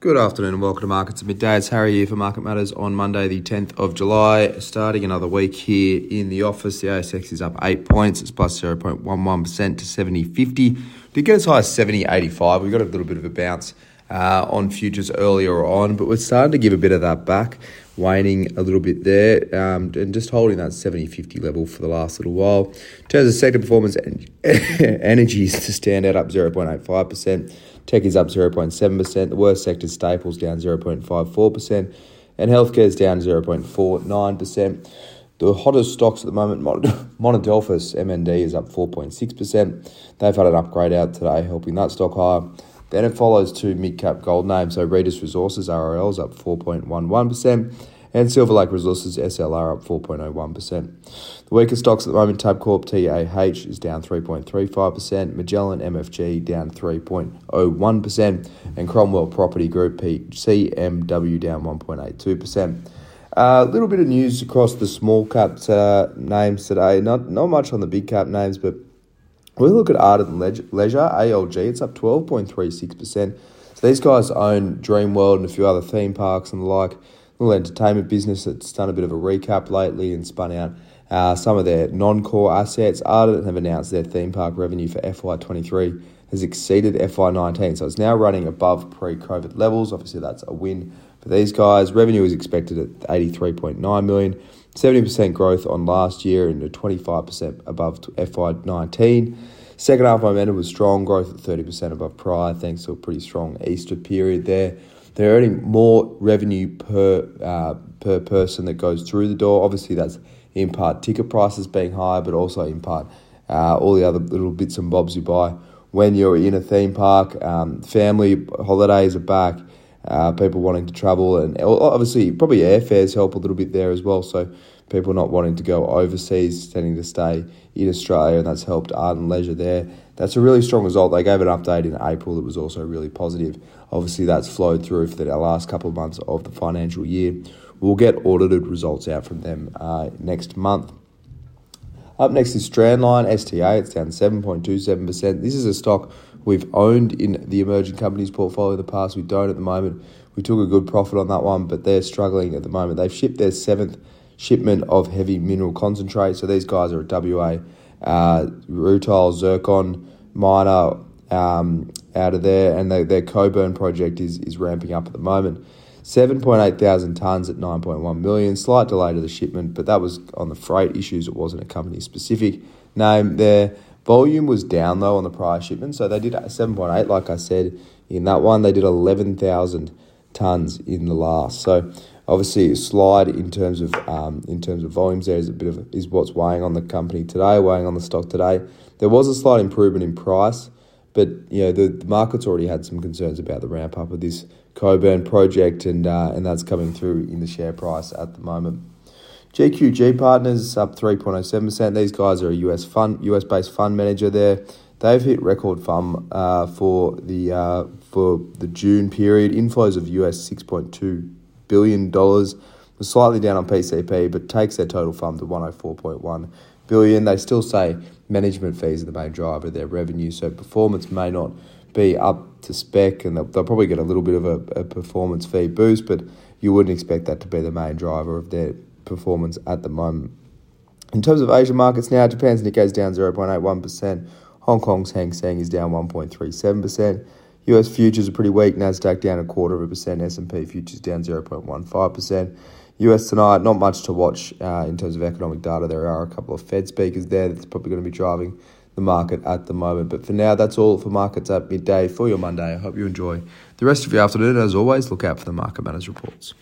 Good afternoon and welcome to Markets at Midday. It's Harry here for Market Matters on Monday, the 10th of July. Starting another week here in the office, the ASX is up 8 points. It's plus 0.11% to 70.50. Did get as high as 70.85. We got a little bit of a bounce uh, on futures earlier on, but we're starting to give a bit of that back, waning a little bit there um, and just holding that 70.50 level for the last little while. In terms of sector performance, energy is to stand out up 0.85%. Tech is up 0.7%. The worst sector, staples, down 0.54%. And healthcare is down 0.49%. The hottest stocks at the moment, Monadelphous MND is up 4.6%. They've had an upgrade out today, helping that stock higher. Then it follows two mid cap gold names. So Regis Resources RRL is up 4.11% and Silver Lake Resources SLR up 4.01%. The weakest stocks at the moment, Tabcorp TAH is down 3.35%, Magellan MFG down 3.01%, and Cromwell Property Group CMW down 1.82%. A uh, little bit of news across the small cap uh, names today. Not not much on the big cap names, but we look at Ardent Leisure, ALG, it's up 12.36%. So these guys own Dreamworld and a few other theme parks and the like little entertainment business that's done a bit of a recap lately and spun out uh, some of their non-core assets. Ardent have announced their theme park revenue for FY23 has exceeded FY19, so it's now running above pre-COVID levels. Obviously, that's a win for these guys. Revenue is expected at 83.9 million, 70% growth on last year and a 25% above FY19. Second half momentum was strong, growth at 30% above prior, thanks to a pretty strong Easter period there. They're earning more revenue per uh, per person that goes through the door. Obviously, that's in part ticket prices being higher, but also in part uh, all the other little bits and bobs you buy when you're in a theme park. Um, family holidays are back. Uh, people wanting to travel, and obviously, probably airfares help a little bit there as well. So, people not wanting to go overseas, tending to stay in Australia, and that's helped Ardent Leisure there. That's a really strong result. They gave an update in April that was also really positive. Obviously, that's flowed through for the last couple of months of the financial year. We'll get audited results out from them uh, next month. Up next is Strandline STA. It's down 7.27%. This is a stock we've owned in the emerging companies portfolio in the past. We don't at the moment. We took a good profit on that one, but they're struggling at the moment. They've shipped their seventh shipment of heavy mineral concentrate. So these guys are at WA, uh, rutile, zircon, miner um, out of there, and they, their Coburn project is, is ramping up at the moment. 7.8 thousand tonnes at 9.1 million. Slight delay to the shipment, but that was on the freight issues. It wasn't a company specific name. Their volume was down though on the prior shipment, so they did 7.8. Like I said in that one, they did 11,000 tonnes in the last. So Obviously, a slide in terms of um, in terms of volumes there is a bit of is what's weighing on the company today, weighing on the stock today. There was a slight improvement in price, but you know the, the market's already had some concerns about the ramp up of this Coburn project, and uh, and that's coming through in the share price at the moment. GQG Partners up 3.07%. These guys are a US fund, US based fund manager there. They've hit record fund uh, for the uh, for the June period. Inflows of US 6.2 billion dollars, was slightly down on PCP, but takes their total fund to 104.1 billion. They still say management fees are the main driver of their revenue, so performance may not be up to spec, and they'll, they'll probably get a little bit of a, a performance fee boost, but you wouldn't expect that to be the main driver of their performance at the moment. In terms of Asian markets now, Japan's Nikkei is down 0.81%, Hong Kong's Hang Seng is down 1.37%. US futures are pretty weak. Nasdaq down a quarter of a percent. S&P futures down 0.15 percent. US tonight, not much to watch uh, in terms of economic data. There are a couple of Fed speakers there that's probably going to be driving the market at the moment. But for now, that's all for markets at midday for your Monday. I hope you enjoy the rest of your afternoon. As always, look out for the Market Matters reports.